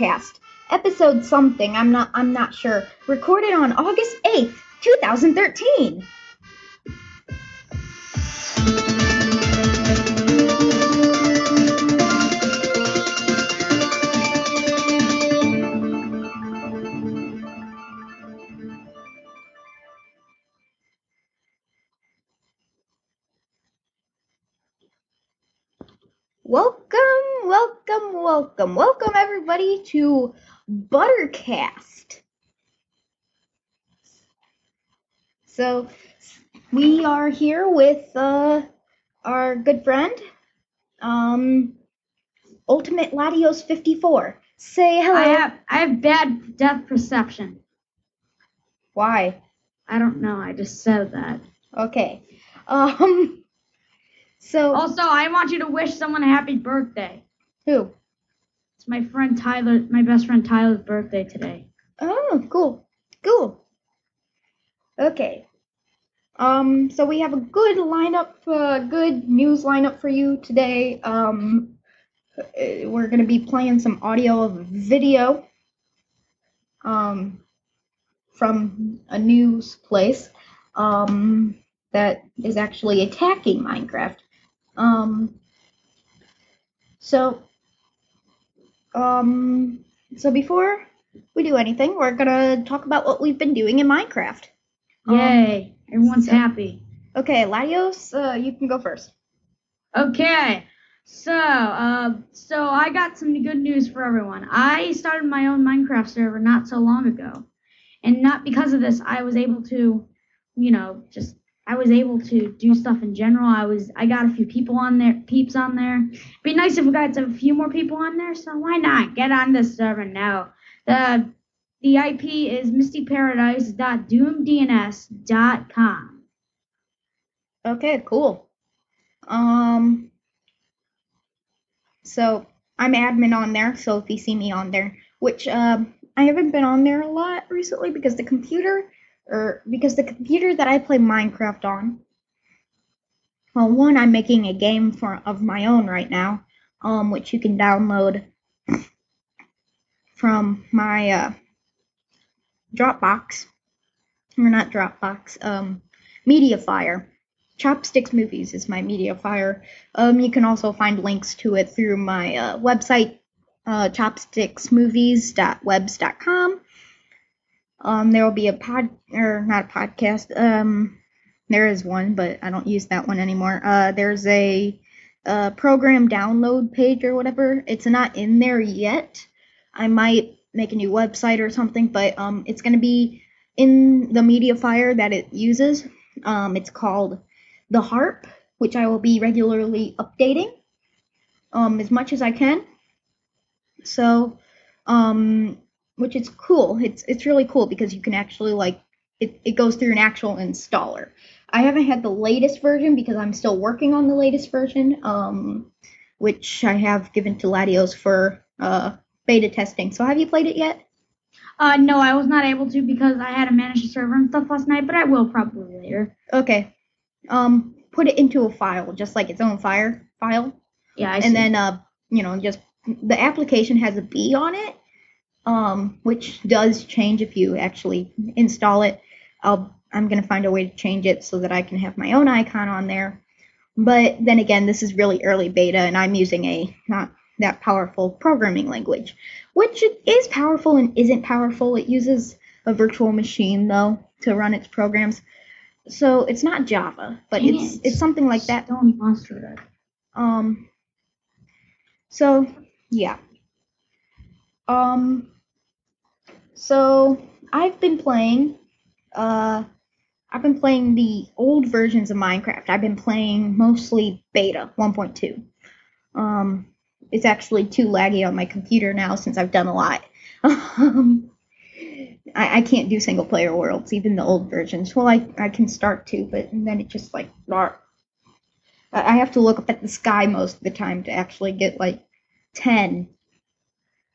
podcast, episode something, I'm not I'm not sure, recorded on August 8th, 2013. Welcome, welcome, everybody to Buttercast. So we are here with uh, our good friend, um, Ultimate Latios fifty four. Say hello. I have I have bad depth perception. Why? I don't know. I just said that. Okay. Um. So Also, I want you to wish someone a happy birthday. who? It's my friend Tyler, my best friend Tyler's birthday today. Oh, cool. Cool. Okay. Um, so we have a good lineup, uh, good news lineup for you today. Um, uh, we're gonna be playing some audio of video, um, from a news place, um, that is actually attacking Minecraft. Um, so, um, so before we do anything, we're gonna talk about what we've been doing in Minecraft. Um, Yay! Everyone's so- happy. Okay, Latios, uh, you can go first. Okay. So, uh, so I got some good news for everyone. I started my own Minecraft server not so long ago, and not because of this, I was able to, you know, just I was able to do stuff in general. I was I got a few people on there, peeps on there. It'd be nice if we got a few more people on there. So why not get on the server now? The the IP is mistyparadise.doomdns.com. Okay, cool. Um, so I'm admin on there, so if you see me on there, which um I haven't been on there a lot recently because the computer, or because the computer that I play Minecraft on. Well, one, I'm making a game for of my own right now, um, which you can download from my uh, Dropbox, or not Dropbox, um, MediaFire. Chopsticks Movies is my MediaFire. Um, you can also find links to it through my uh, website, uh, chopsticksmovies.webs.com. Um, there will be a pod, or not a podcast. Um, there is one, but I don't use that one anymore. Uh, there's a, uh program download page or whatever. It's not in there yet. I might make a new website or something, but um, it's gonna be in the MediaFire that it uses. Um, it's called the harp, which I will be regularly updating um, as much as I can. So, um, which is cool. It's it's really cool because you can actually like it, it goes through an actual installer. I haven't had the latest version because I'm still working on the latest version, um, which I have given to Latios for uh, beta testing. So have you played it yet? Uh, no, I was not able to because I had to manage the server and stuff last night, but I will probably later. Okay. Um, put it into a file, just like its own fire file. Yeah, I see. and then uh you know just the application has a b on it um which does change if you actually install it i'll i'm going to find a way to change it so that i can have my own icon on there but then again this is really early beta and i'm using a not that powerful programming language which is powerful and isn't powerful it uses a virtual machine though to run its programs so it's not java but Dang it's it. it's something like that Stone monster. That. Um. So yeah. Um. So I've been playing. Uh, I've been playing the old versions of Minecraft. I've been playing mostly beta 1.2. Um, it's actually too laggy on my computer now since I've done a lot. Um, I, I can't do single player worlds, even the old versions. Well, I, I can start to, but then it just like blah, I I have to look up at the sky most of the time to actually get like 10.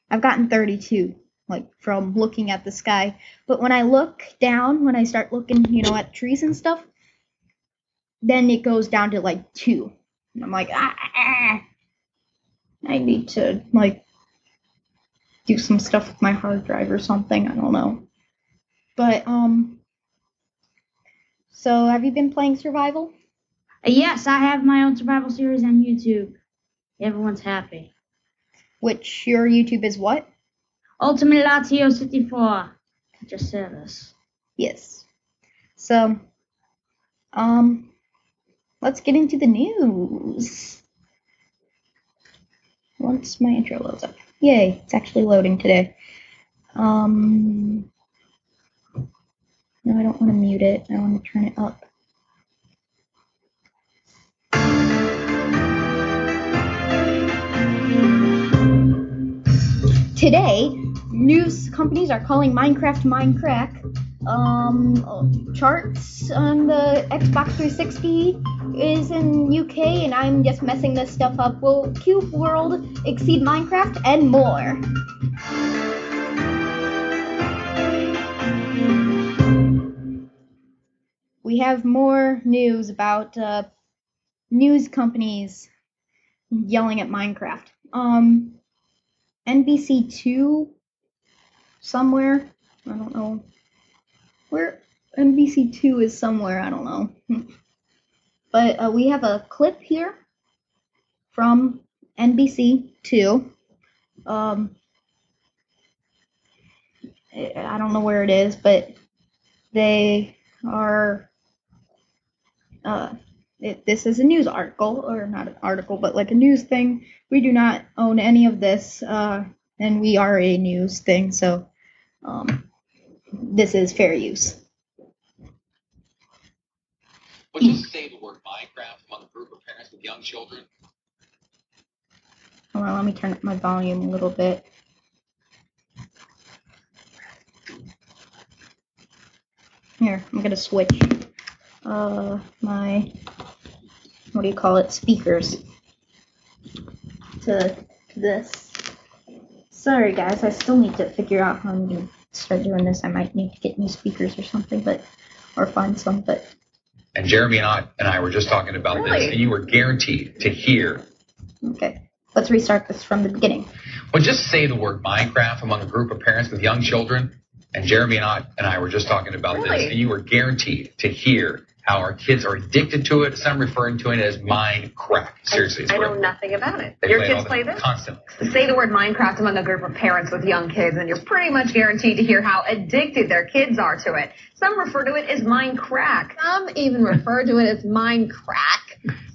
I've gotten 32, like from looking at the sky. But when I look down, when I start looking, you know, at trees and stuff, then it goes down to like 2. And I'm like, ah, ah, I need to, like, do some stuff with my hard drive or something. I don't know. But um so have you been playing survival? Yes, I have my own survival series on YouTube. Everyone's happy. Which your YouTube is what? Ultimate Latio 64. I just said this. Yes. So um let's get into the news. Once my intro loads up. Yay, it's actually loading today. Um no, I don't want to mute it. I want to turn it up. Today, news companies are calling Minecraft Minecraft. Um, charts on the Xbox 360 is in UK, and I'm just messing this stuff up. Will Cube World exceed Minecraft and more? We have more news about uh, news companies yelling at Minecraft. Um, NBC2 somewhere. I don't know. Where NBC2 is somewhere. I don't know. but uh, we have a clip here from NBC2. Um, I I don't know where it is, but they are. Uh, it, this is a news article, or not an article, but like a news thing. We do not own any of this, uh, and we are a news thing, so um, this is fair use. What does say the word Minecraft among a group of parents with young children? Hold on, let me turn up my volume a little bit. Here, I'm gonna switch uh, my what do you call it speakers to this. Sorry guys, I still need to figure out how I'm gonna start doing this. I might need to get new speakers or something, but or find some. But And Jeremy and I and I were just talking about this, and you were guaranteed to hear. okay, let's restart this from the beginning. Well, just say the word Minecraft among a group of parents with young children. And Jeremy and I and I were just talking about this, and you were guaranteed to hear how our kids are addicted to it. Some referring to it as mind crack. Seriously, it's I know nothing about it. They Your play kids all play this? constantly. Say the word Minecraft among a group of parents with young kids, and you're pretty much guaranteed to hear how addicted their kids are to it. Some refer to it as mind crack. Some even refer to it as mine crack.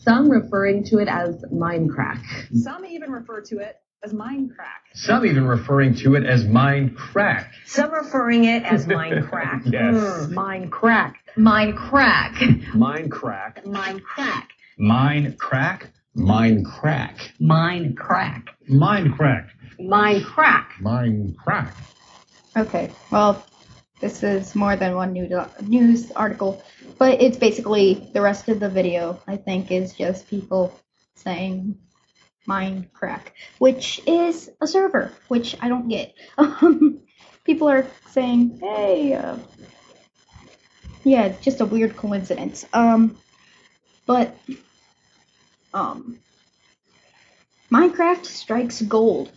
Some referring to it as mine crack. Some even refer to it as mind crack. Some even referring to it as mind crack. Some referring it as Minecraft. Yes. Mm, mine crack. Mine crack. Mind crack. Mine crack. Mine crack. Mind crack. Mine crack. Mind crack. Mine crack. Mind crack. Okay, well, this is more than one new news article, but it's basically the rest of the video. I think is just people saying Minecraft, which is a server, which I don't get. Um, people are saying, "Hey, uh, yeah, it's just a weird coincidence." Um, but um, Minecraft strikes gold.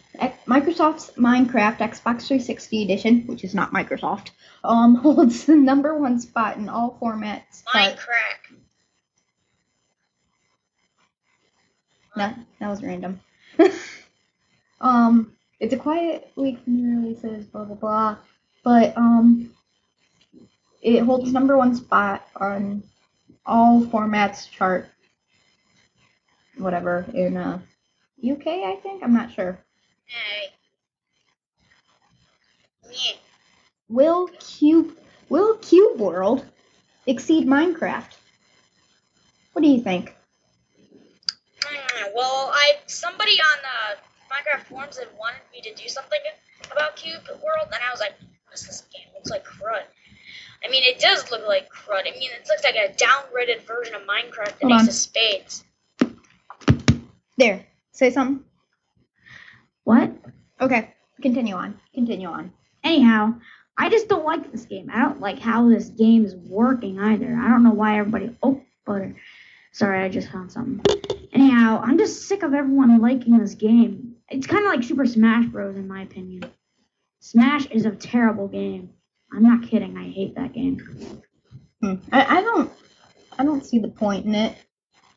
Microsoft's Minecraft Xbox 360 edition, which is not Microsoft, um, holds the number one spot in all formats. Minecraft. that, that was random. um, it's a quiet week from releases, blah blah blah. But um, it holds number one spot on all formats chart. Whatever in uh, UK, I think. I'm not sure. Will Cube Will Cube World exceed Minecraft? What do you think? Hmm, well, I somebody on uh, Minecraft forums had wanted me to do something about Cube World, and I was like, "What's this game? Looks like crud." I mean, it does look like crud. I mean, it looks like a downgraded version of Minecraft that Hold makes of spades. There. Say something. What? Okay. Continue on. Continue on. Anyhow, I just don't like this game. I don't like how this game is working either. I don't know why everybody. Oh, butter. Sorry, I just found something. Anyhow, I'm just sick of everyone liking this game. It's kind of like Super Smash Bros. in my opinion. Smash is a terrible game. I'm not kidding. I hate that game. Hmm. I, I don't I don't see the point in it.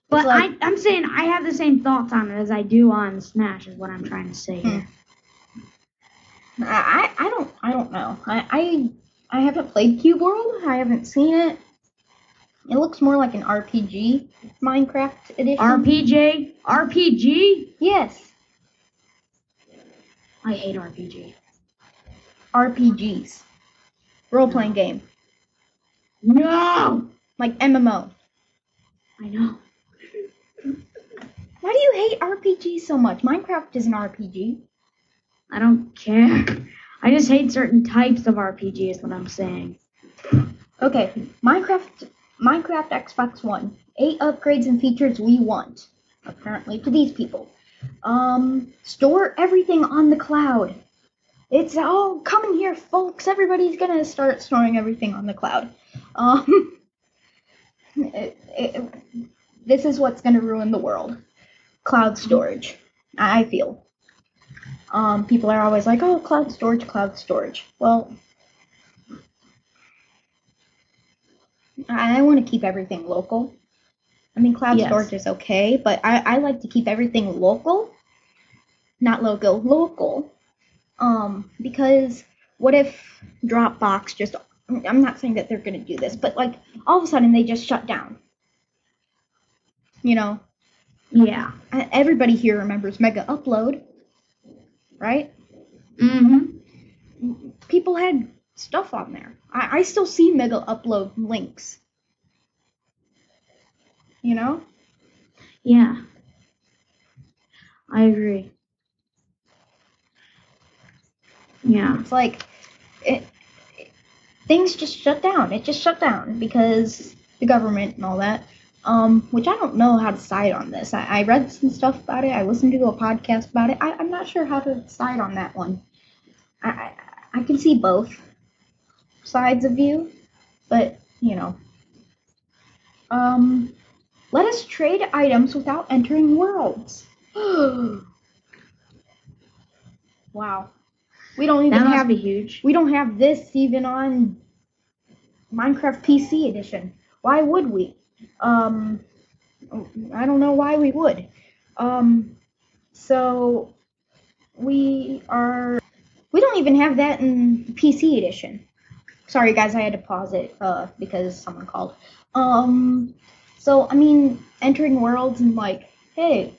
But like- I, I'm saying I have the same thoughts on it as I do on Smash. Is what I'm trying to say Hmm. here. I, I I don't I don't know. I, I I haven't played Cube World. I haven't seen it. It looks more like an RPG Minecraft edition. RPG, RPG. yes, I hate RPG. RPGs. Role playing game. No, Like MMO. I know. Why do you hate RPGs so much? Minecraft is an RPG. I don't care. I just hate certain types of RPG. Is what I'm saying. Okay, Minecraft Minecraft Xbox One. Eight upgrades and features we want. Apparently to these people. Um store everything on the cloud. It's all coming here, folks. Everybody's gonna start storing everything on the cloud. Um it- it- this is what's gonna ruin the world. Cloud storage. I feel. Um, people are always like, oh, cloud storage, cloud storage. Well, I want to keep everything local. I mean, cloud Yes. storage is okay, but I, I like to keep everything local, not local, local. Um, because what if Dropbox just, I'm not saying that they're going to do this, but like all of a sudden they just shut down. You know, Yeah. e- everybody here remembers Mega Upload, right? Mm-hmm. People had stuff on there. I, I still see Mega Upload links. You know? Yeah. I agree. Yeah. It's like it, it- things just shut down. It just shut down because the government and all that. Um, which I don't know how to decide on this. I, I read some stuff about it. I listened to a podcast about it. I, I'm not sure how to decide on that one. I, I I can see both sides of view, but you know. Um, let us trade items without entering worlds. wow. We don't even have be huge. we don't have this even on Minecraft PC edition. Why would we? Um, I don't know why we would. Um, so we are. We don't even have that in PC edition. Sorry, guys, I had to pause it uh, because someone called. Um, so I mean, entering worlds and like, hey,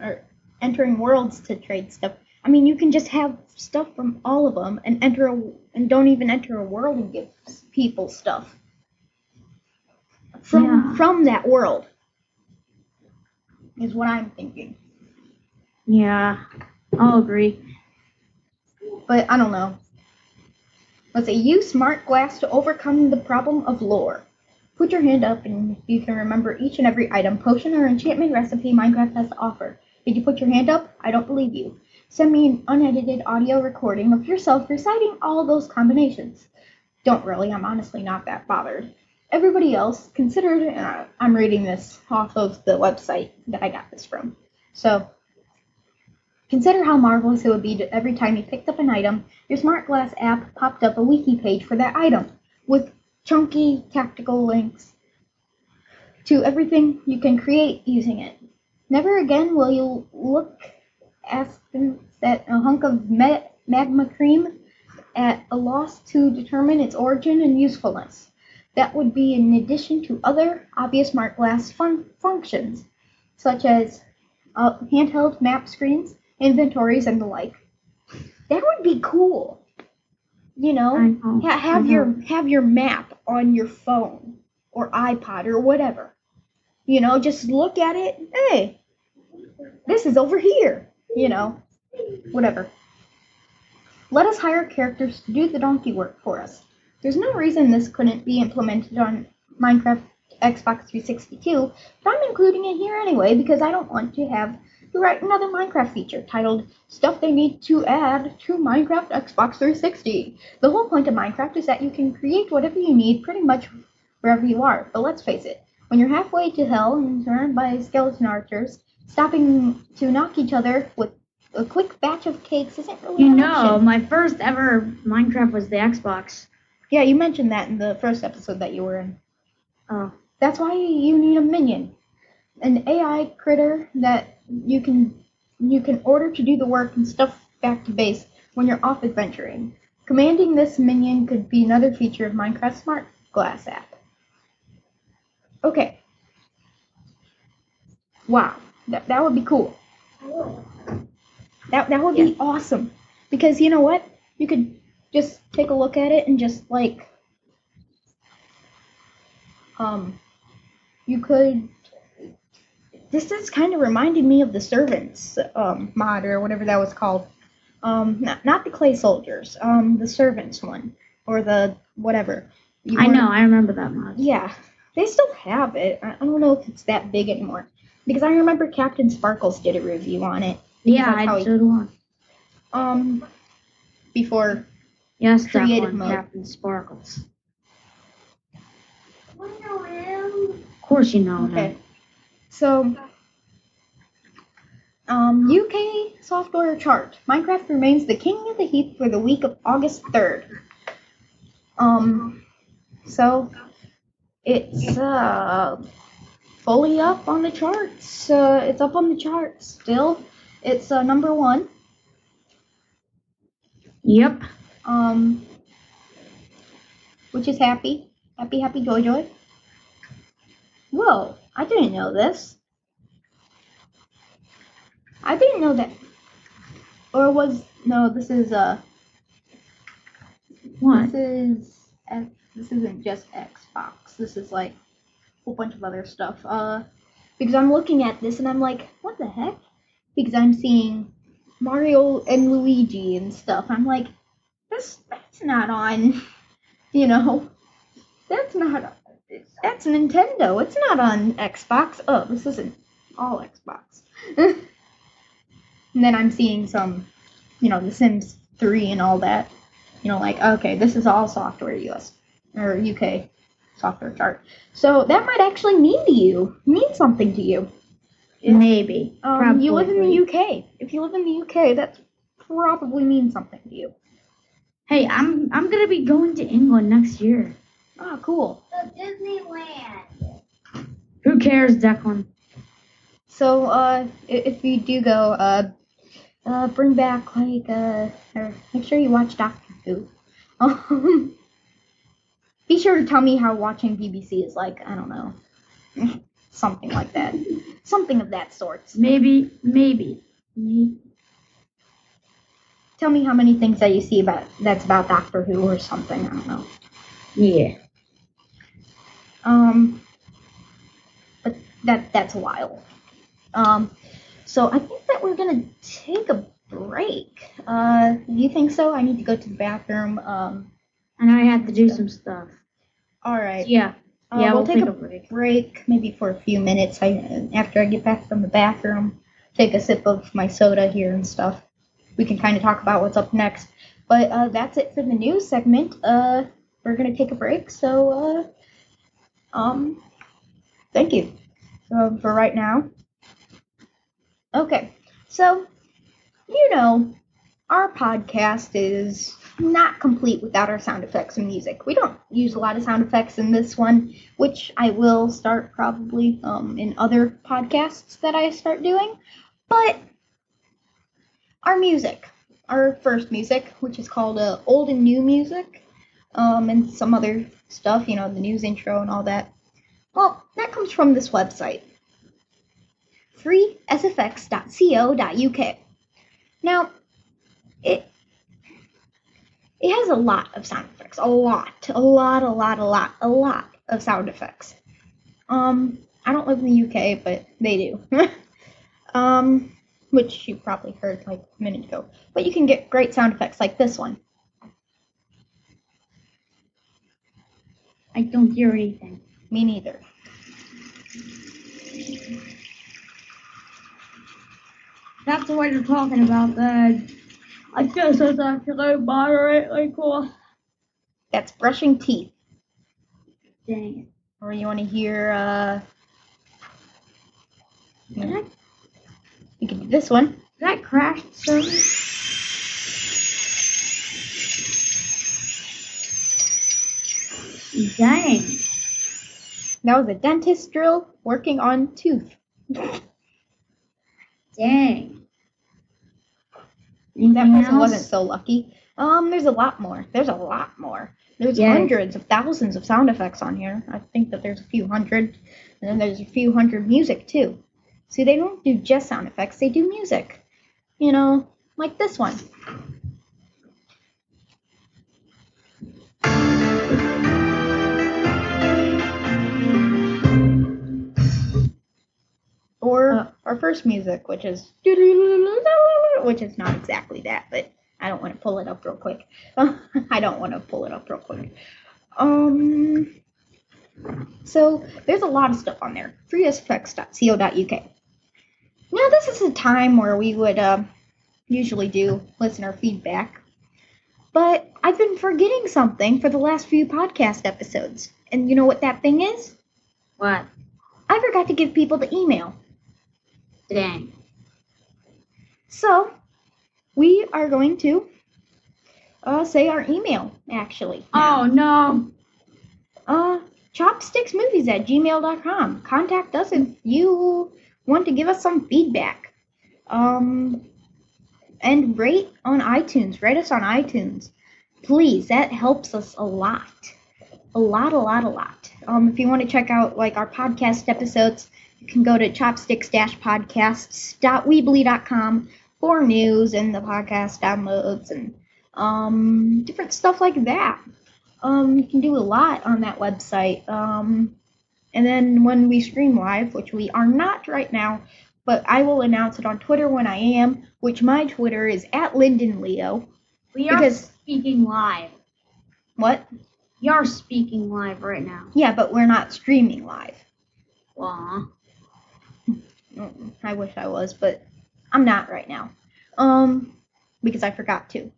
or entering worlds to trade stuff. I mean, you can just have stuff from all of them and enter a, and don't even enter a world and give people stuff from Yeah. from that world. Is what I'm thinking. Yeah. I'll agree. But I don't know. Let's say use smart glass to overcome the problem of lore. Put your hand up and you can remember each and every item, potion, or enchantment recipe Minecraft has to offer. Did you put your hand up? I don't believe you. Send me an unedited audio recording of yourself reciting all those combinations. Don't really, I'm honestly not that bothered. Everybody else considered, uh, I'm reading this off of the website that I got this from. So, Consider how marvelous it would be to every time you picked up an item, your Smart Glass app popped up a wiki page for that item with chunky tactical links to everything you can create using it. Never again will you look askance that a hunk of ma- magma cream at a loss to determine its origin and usefulness. That would be in addition to other obvious Smart Glass fun- functions, such as uh, handheld map screens, inventories, and the like. That would be cool. You know, know. ha- have I your know. have your map on your phone or iPod or whatever. You know, just look at it. Hey, this is over here. You know, whatever. Let us hire characters to do the donkey work for us. There's no reason this couldn't be implemented on Minecraft Xbox 362, but I'm including it here anyway because I don't want to have to write another Minecraft feature titled Stuff They Need to Add to Minecraft Xbox 360. The whole point of Minecraft is that you can create whatever you need pretty much wherever you are. But let's face it, when you're halfway to hell and surrounded by skeleton archers, stopping to knock each other with a quick batch of cakes isn't really. You know, option. my first ever Minecraft was the Xbox. Yeah, you mentioned that in the first episode that you were in. Oh, That's why you need a minion, an AI critter that you can you can order to do the work and stuff back to base when you're off adventuring. Commanding this minion could be another feature of Minecraft Smart Glass app. Okay. Wow, that, that would be cool. That that would be awesome. Because you know what? You could just take a look at it and just like um you could this is kind of reminding me of the servants um mod or whatever that was called. Um not, not the clay soldiers, um the servants one or the whatever. You I know. I remember that mod. yeah, they still have it. I don't know if it's that big anymore. Because I remember CaptainSparklez did a review on it. Yeah, That's how I he- did one. Um, before. Yes, that Creative one, mode. Captain Sparkles. Of course you know Okay. him. So, um, UK software chart. Minecraft remains the king of the heap for the week of August 3rd. Um, so it's uh fully up on the charts. Uh, it's up on the charts still. It's uh, number one. Yep. um, which is happy, happy, happy, joy, joy. Whoa, I didn't know this. I didn't know that. Or was no? This is uh, What? this is this isn't just Xbox. This is like whole bunch of other stuff. Uh, because I'm looking at this and I'm like, what the heck? Because I'm seeing Mario and Luigi and stuff. I'm like, this that's not on, you know, that's not that's Nintendo. It's not on Xbox. Oh, this isn't all Xbox. and then I'm seeing some, you know, The Sims 3 and all that. You know, like okay, this is all software US or UK software chart. So that might actually mean to you, mean something to you. Maybe. Um, you live in the UK. If you live in the UK, that probably means something to you. Hey, I'm I'm gonna be going to England next year. Ah, cool. So Disneyland. Who cares, Declan? So, uh, if you do go, uh, uh, bring back like, uh, or make sure you watch Doctor Who. Be sure to tell me how watching BBC is like. I don't know, something like that, something of that sort. Maybe, maybe. Maybe. Tell me how many things that you see about that's about Doctor Who or something. I don't know. Yeah. Um, but that that's a while. Um, so I think that we're gonna take a break. Uh, do you think so? I need to go to the bathroom. Um, And I have to do some stuff. All right. Yeah. Uh, Yeah, we'll, we'll take, take a break. break, maybe for a few minutes. I after I get back from the bathroom, take a sip of my soda here and stuff. We can kind of talk about what's up next. But uh, that's it for the news segment. Uh, we're gonna take a break. So, uh, um, thank you um, for right now. Okay, so you know, our podcast is not complete without our sound effects and music. We don't use a lot of sound effects in this one, which I will start probably um, in other podcasts that I start doing. But our music, our first music, which is called uh, old and new music, um, and some other stuff, you know, the news intro and all that. Well, that comes from this website, freesfx.co.uk. Now, it it has a lot of sound effects, a lot, a lot, a lot, a lot, a lot of sound effects. Um, I don't live in the UK, but they do. um, which you probably heard like a minute ago. But you can get great sound effects like this one. I don't hear anything. Me neither. That's what you're talking about, then. I guess it's actually moderately cool. That's brushing teeth. Dang Or you want to hear, uh, you, know, you can do this one. that crashed? Dang. That was a dentist drill working on tooth. Dang. That Anything person else? wasn't so lucky. Um, there's a lot more. There's a lot more. There's Yeah. hundreds of thousands of sound effects on here. I think that there's a few hundred, and then there's a few hundred music too. See, they don't do just sound effects; they do music. You know, like this one. Or Uh. our first music, which is which is not exactly that, but I don't want to pull it up real quick. I don't want to pull it up real quick. Um, so there's a lot of stuff on there. freesfx.co.uk. Now this is a time where we would uh, usually do listener feedback, but I've been forgetting something for the last few podcast episodes, and you know what that thing is? What? I forgot to give people the email. Dang. So, we are going to uh, say our email, actually. Oh no. Uh, chopsticksmovies at gmail.com. Contact us if you want to give us some feedback. Um, and rate on iTunes. Rate us on iTunes. Please, that helps us a lot. A lot, a lot, a lot. Um, if you want to check out like our podcast episodes, you can go to chopsticks-podcasts.weebly.com for news and the podcast downloads and um, different stuff like that. Um, you can do a lot on that website. Um, and then when we stream live, which we are not right now, but I will announce it on Twitter when I am, which my Twitter is at Lyndon Leo. We are Because- speaking live. What? We are speaking live right now. Yeah, but we're not streaming live. Aw. Mm, I wish I was, but I'm not right now. Um, because I forgot to.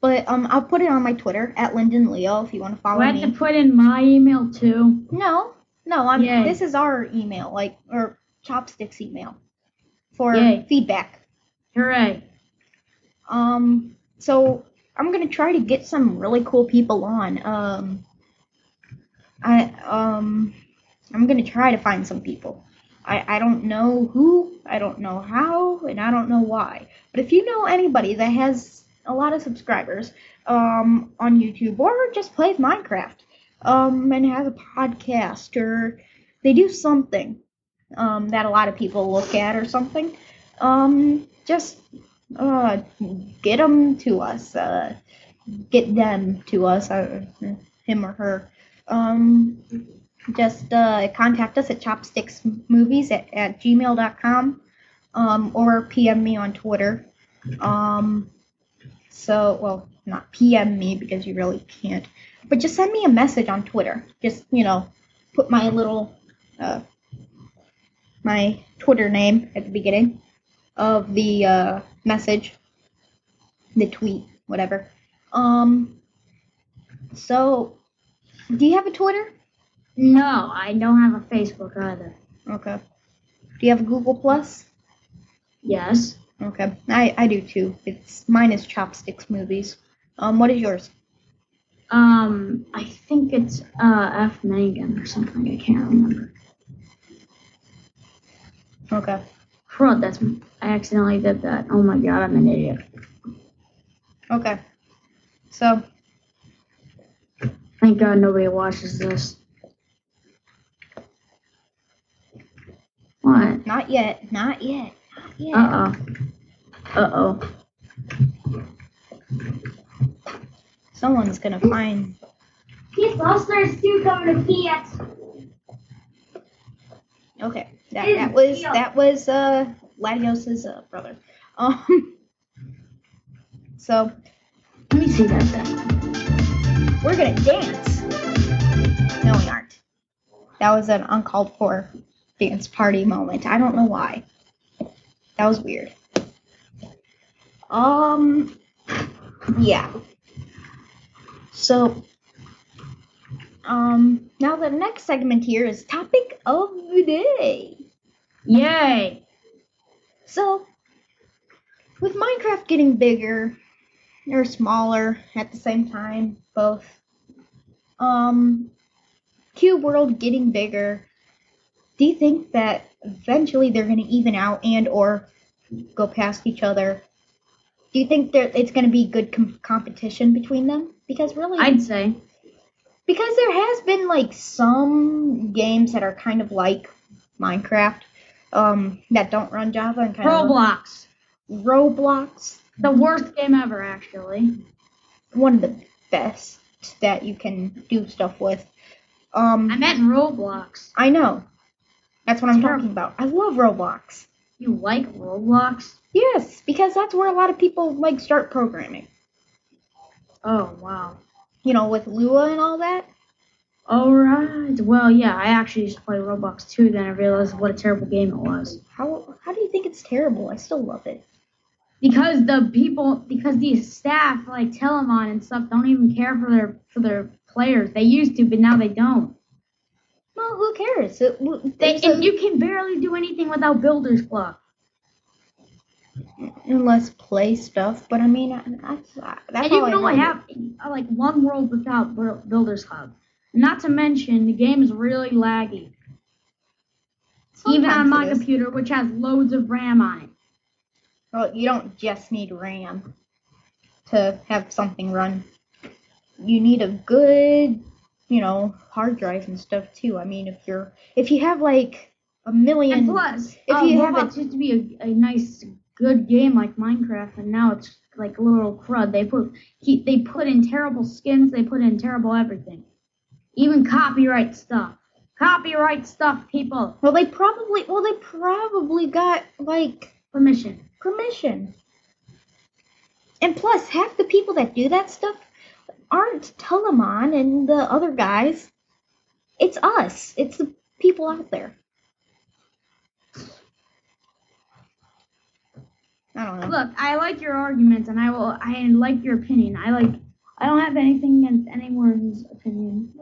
But um, I'll put it on my Twitter at Lyndon Leo if you want to follow I have me. to put in my email too? No, no, I'm. Yay. This is our email, like or Chopsticks email for Yay. feedback. Hooray. Um, so I'm gonna try to get some really cool people on. Um, I um, I'm gonna try to find some people. I I don't know who, I don't know how, and I don't know why. But if you know anybody that has a lot of subscribers, um, on YouTube or just plays Minecraft, um, and has a podcast or they do something, um, that a lot of people look at or something, um, just uh, get them to us. Uh, get them to us, uh, him or her. Just uh, contact us at chopsticksmovies at, at gmail.com um, or PM me on Twitter. Um, so, well, not PM me because you really can't, but just send me a message on Twitter. Just, you know, put my little, uh, my Twitter name at the beginning of the uh, message, the tweet, whatever. Um, so, do you have a Twitter? No, I don't have a Facebook either. Okay. Do you have a Google Plus? Yes. Okay, I, I do too. It's mine is Chopsticks Movies. Um, what is yours? Um, I think it's uh F Megan or something. I can't remember. Okay. Crud, that's I accidentally did that. Oh my god, I'm an idiot. Okay. So, Thank God nobody watches this. What? not yet, not yet, not yet. Uh oh. Uh oh. Someone's gonna find. Keith Foster's two coming to PS. Okay, that that was that was uh Latios's uh, brother. Um. So Let me see that then. we're gonna dance. No, we aren't. That was an uncalled for dance party moment. I don't know why. That was weird. Um, yeah. So, um, now the next segment here is topic of the day. Yay! So, with Minecraft getting bigger or smaller at the same time, both. Um, Cube World getting bigger. Do you think that eventually they're going to even out and or go past each other? Do you think that it's going to be good com- competition between them? Because really, I'd say. because there has been like some games that are kind of like Minecraft, um, that don't run Java and kind Roblox. of Roblox. The worst game ever, actually. one of the best that you can do stuff with. Um, I meant Roblox. I know. That's what I'm Terrible. talking about. I love Roblox. You like Roblox? Yes, because that's where a lot of people like start programming. Oh, wow. You know, with Lua and all that. Alright. Well, yeah, I actually used to play Roblox too, then I realized what a terrible game it was. How how do you think it's terrible? I still love it. Because the people, because these staff like Telamon and stuff don't even care for their for their players. They used to, but now they don't. Well, who cares? It, They, a- and you can barely do anything without Builders Club. unless play stuff, but I mean, I- that's that's and you can I only have like one world without Builders Club. Not to mention, the game is really laggy. Even on my computer, which has loads of RAM on it. Well, you don't just need RAM to have something run. You need a good, you know, hard drive and stuff too. I mean, if you're if you have like a million, And plus, if uh, you have Roblox used to be a, a nice, good game like Minecraft, and now it's like a little crud. They put he, they put in terrible skins. They put in terrible everything, even copyright stuff. Copyright stuff, people. well, they probably well they probably got like Permission. permission. And plus, half the people that do that stuff aren't Telamon and the other guys. It's us. It's the people out there. I don't know. Look, I like your arguments, and I will. I like your opinion. I like. I don't have anything against anyone's opinion.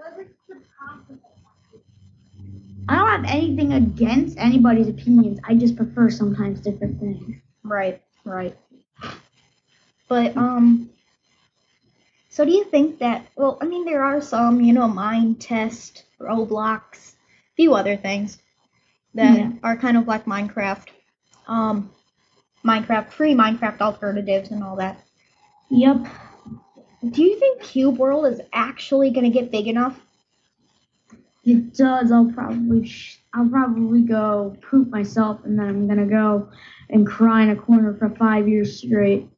I don't have anything against anybody's opinions. I just prefer sometimes different things. Right, right. But um so do you think that well, I mean there are some, you know, Minetest, Roblox, few other things that Yeah. are kind of like Minecraft. Um Minecraft free Minecraft alternatives and all that. Yep. Do you think Cube World is actually going to get big enough? It does. I'll probably. Sh- I'll probably go poop myself, and then I'm gonna go and cry in a corner for five years straight.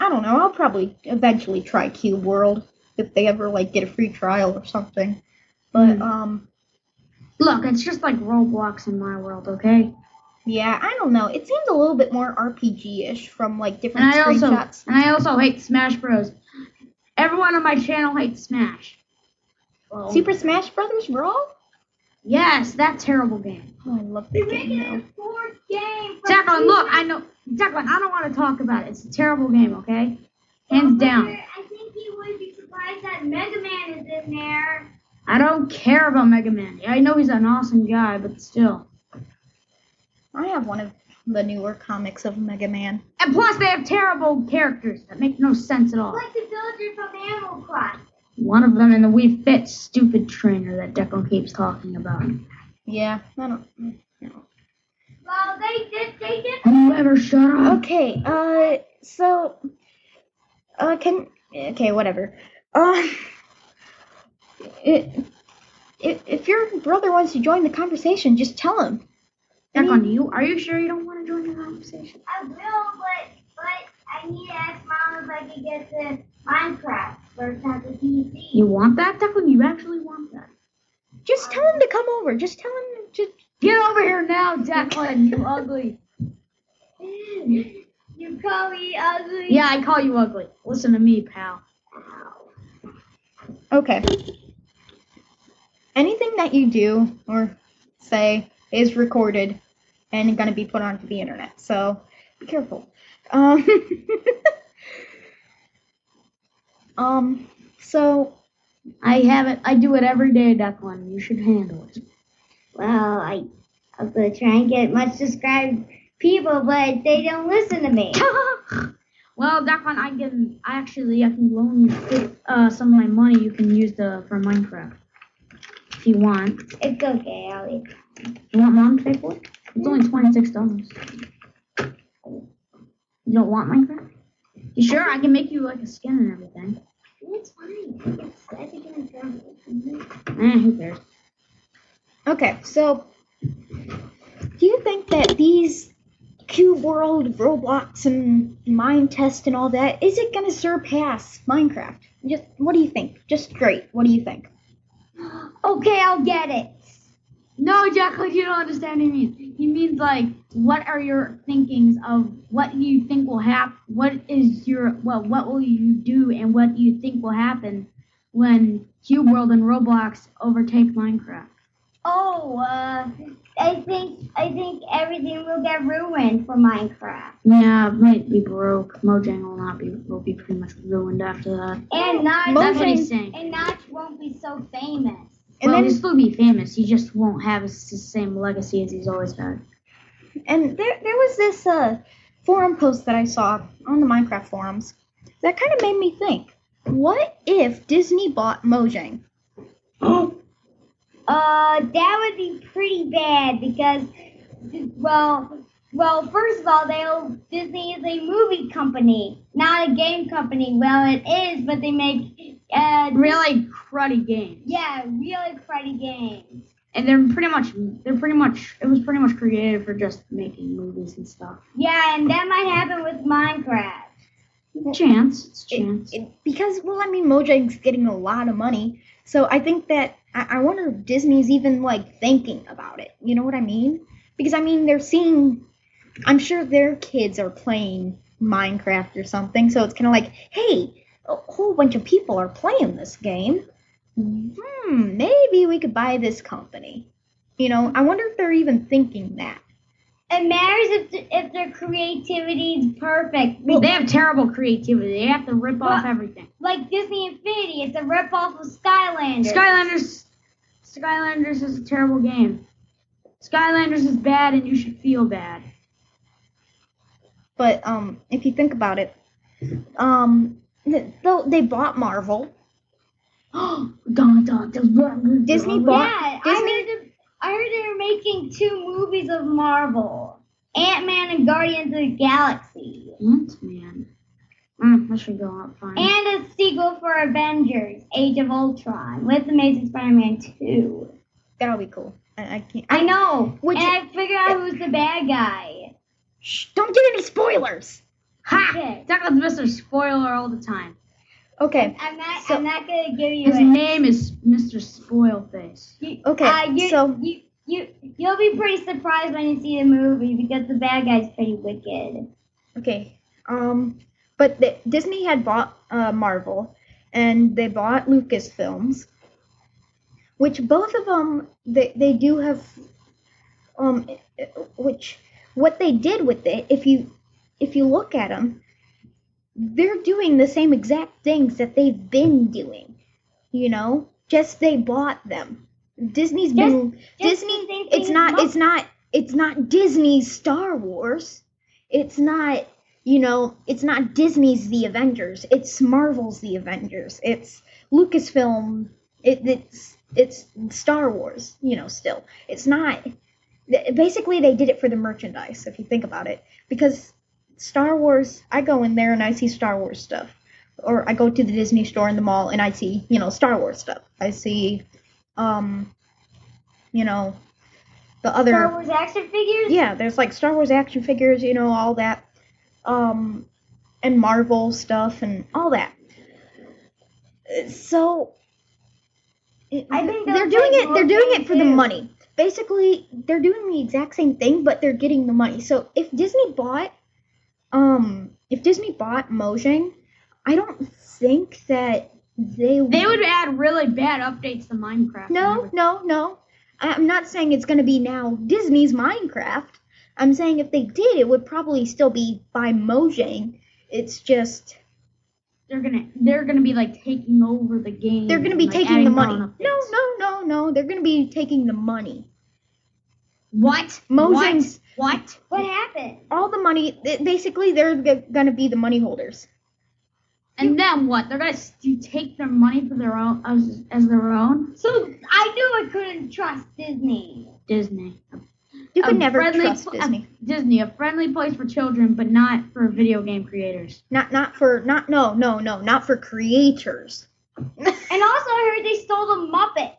I, I don't know. I'll probably eventually try Cube World if they ever like get a free trial or something. But Hmm. um Look, it's just like Roblox in my world, okay? Yeah, I don't know. It seems a little bit more RPG-ish from like And different I also screenshots. and I also hate Smash Bros. Everyone on my channel hates Smash. Well, Super Smash Brothers Brawl? Yes, that terrible game. Oh, I love that game though. Declan, look, I know. Declan, I don't want to talk about it. It's a terrible game, okay? Hands down. I think you would be surprised that Mega Man is in there. I don't care about Mega Man. I know he's an awesome guy, but still. I have one of the newer comics of Mega Man. And plus, they have terrible characters that make no sense at all. Like the villager from Animal Crossing. One of them in the Wii Fit stupid trainer that Declan keeps talking about. Yeah, I don't. know. Well, they did. They did. Whoever shut up. Okay, uh, so, uh, can okay, whatever. Um, it, if if your brother wants to join the conversation, just tell him. I mean- Declan, you are you sure you don't want to join the conversation? I will, but but I need to ask mom if I can get the Minecraft first on the PC. You want that, Declan? You actually want that? Just tell him to come over. Just tell him. to Get over here now, Declan. You ugly. You call me ugly. Yeah, I call you ugly. Listen to me, pal. Okay. Anything that you do or say is recorded and going to be put onto the internet. So be careful. Um, um so I have it. I do it every day, Declan. You should handle it. Well, I I'm gonna try and get much described people, but they don't listen to me. well, Declan, I can I actually I can loan you uh, some of my money. You can use the for Minecraft if you want. It's okay, Ellie. You want mom to pay for it? It's only twenty six dollars. You don't want Minecraft? You sure? I can make you like a skin and everything. It's fine. I think. Eh, who cares? Okay, so do you think that these Cube World, Roblox, and Minetest and all that is it gonna surpass Minecraft? Just what do you think? Just straight, what do you think? Okay, I'll get it. No, Jacqueline, you don't understand what he means. He means like, what are your thinkings of what you think will happen? What is your well, what will you do, and what do you think will happen when Cube World and Roblox overtake Minecraft? Oh, uh, I think I think everything will get ruined for Minecraft. Yeah, it might be broke. Mojang will not be will be pretty much ruined after that. And Notch, That's what he's saying. and Notch won't be so famous. And well, then he'll still be famous. He just won't have his same legacy as he's always had. And there there was this uh forum post that I saw on the Minecraft forums that kind of made me think. What if Disney bought Mojang? Uh, that would be pretty bad because, well, well, first of all, they'll Disney is a movie company, not a game company. Well, it is, but they make uh Really cruddy games. yeah, really cruddy games. And they're pretty much they're pretty much it was pretty much created for just making movies and stuff. Yeah, and that might happen with Minecraft. Chance, it's It- chance. it- because well, I mean, Mojang's getting a lot of money, so I think that I, I wonder if Disney's even like thinking about it. You know what I mean? Because I mean, they're seeing. I'm sure their kids are playing Minecraft or something, so it's kind of like, hey, a whole bunch of people are playing this game. Hmm, maybe we could buy this company. You know, I wonder if they're even thinking that. It matters if th- if their creativity is perfect. Well, they have terrible creativity. They have to rip off everything. Like Disney Infinity, it's a rip off of Skylanders. Skylanders Skylanders is a terrible game. Skylanders is bad and you should feel bad. But um, if you think about it, um, th- though they bought Marvel, Disney bought- yeah, Disney- I heard, the- I heard they were making two movies of Marvel, Ant Man and Guardians of the Galaxy, Ant Man. Mm, that should go up fine. and a sequel for Avengers: Age of Ultron with Amazing Spider-Man 2. that'll be cool. I, I can't. I know, Which- and I figured out who's the bad guy. Shh, don't get any spoilers. ha! Okay. Declan's Mr. Spoiler all the time. Okay. I'm not. So- I'm not gonna give you His name is Mr. Spoilface. You, Okay, uh, you, so- you you you'll be pretty surprised when you see the movie because the bad guy's pretty wicked. Okay. Um, but the, Disney had bought uh, Marvel, and they bought Lucasfilms, which both of them they they do have. Um, which what they did with it, if you if you look at them, they're doing the same exact things that they've been doing. You know, just they bought them. Disney's been just Disney. the same thing It's not. It's not. It's not Disney's Star Wars. It's not. You know. It's not Disney's The Avengers. It's Marvel's The Avengers. It's Lucasfilm. It, it's it's Star Wars. You know. Still, it's not. Basically, they did it for the merchandise. If you think about it, because Star Wars, I go in there and I see Star Wars stuff, or I go to the Disney store in the mall and I see you know Star Wars stuff. I see, um, you know, the other Star Wars action figures. yeah, there's like Star Wars action figures, you know, all that, um, and Marvel stuff and all that. Uh, So it- I think they're doing it. They're doing it for the money. Basically, they're doing the exact same thing, but they're getting the money. So if Disney bought, um, if Disney bought Mojang, I don't think that they They would add really bad updates to Minecraft. no, no, no. I'm not saying it's going to be now Disney's Minecraft. I'm saying if they did, it would probably still be by Mojang. It's just They're gonna they're gonna be like taking over the game. they're going to be and, like, taking the money. No, no, no, no. They're going to be taking the money. What? Mojang's What? What happened? All the money, basically, they're g- gonna be the money holders. And then what? They're gonna s- you take their money for their own as, as their own? So I knew I couldn't trust Disney. Disney. You can never trust pl- a- Disney. Disney, a friendly place for children, but not for video game creators. Not, not for, not, no, no, no, not for creators. And also I heard they stole the Muppet.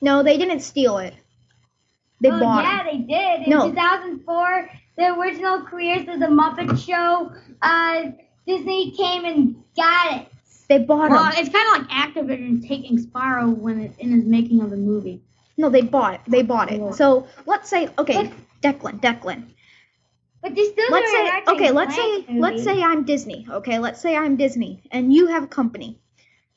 No, they didn't steal it. They oh, bought yeah, it. they did. In No. 2004, the original creators of the Muppet Show, uh, Disney came and got it. They bought Well, them. it's kind of like Activision taking Spyro when it, in his making of the movie. No, they bought it. They bought it. Yeah. So let's say, okay, Declan, Declan. But they still Let's say, okay, let's say, the let's say I'm Disney. Okay, let's say I'm Disney, and you have a company.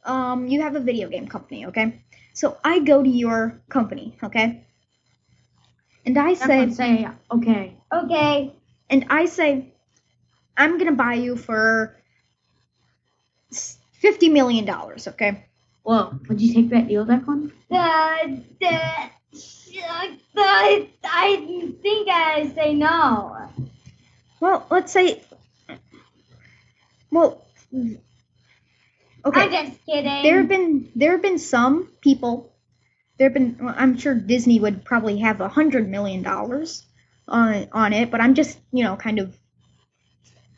Um, you have a video game company. Okay, so I go to your company. Okay, and I say, say, okay, Okay, and I say, I'm gonna buy you for fifty million dollars. Okay. Whoa, would you take that deal, Declan? the, the, the, I think I say no. Well, let's say. Well. Okay. I'm just kidding. there have been there have been some people there have been well, i'm sure disney would probably have a hundred million dollars on on it but i'm just you know kind of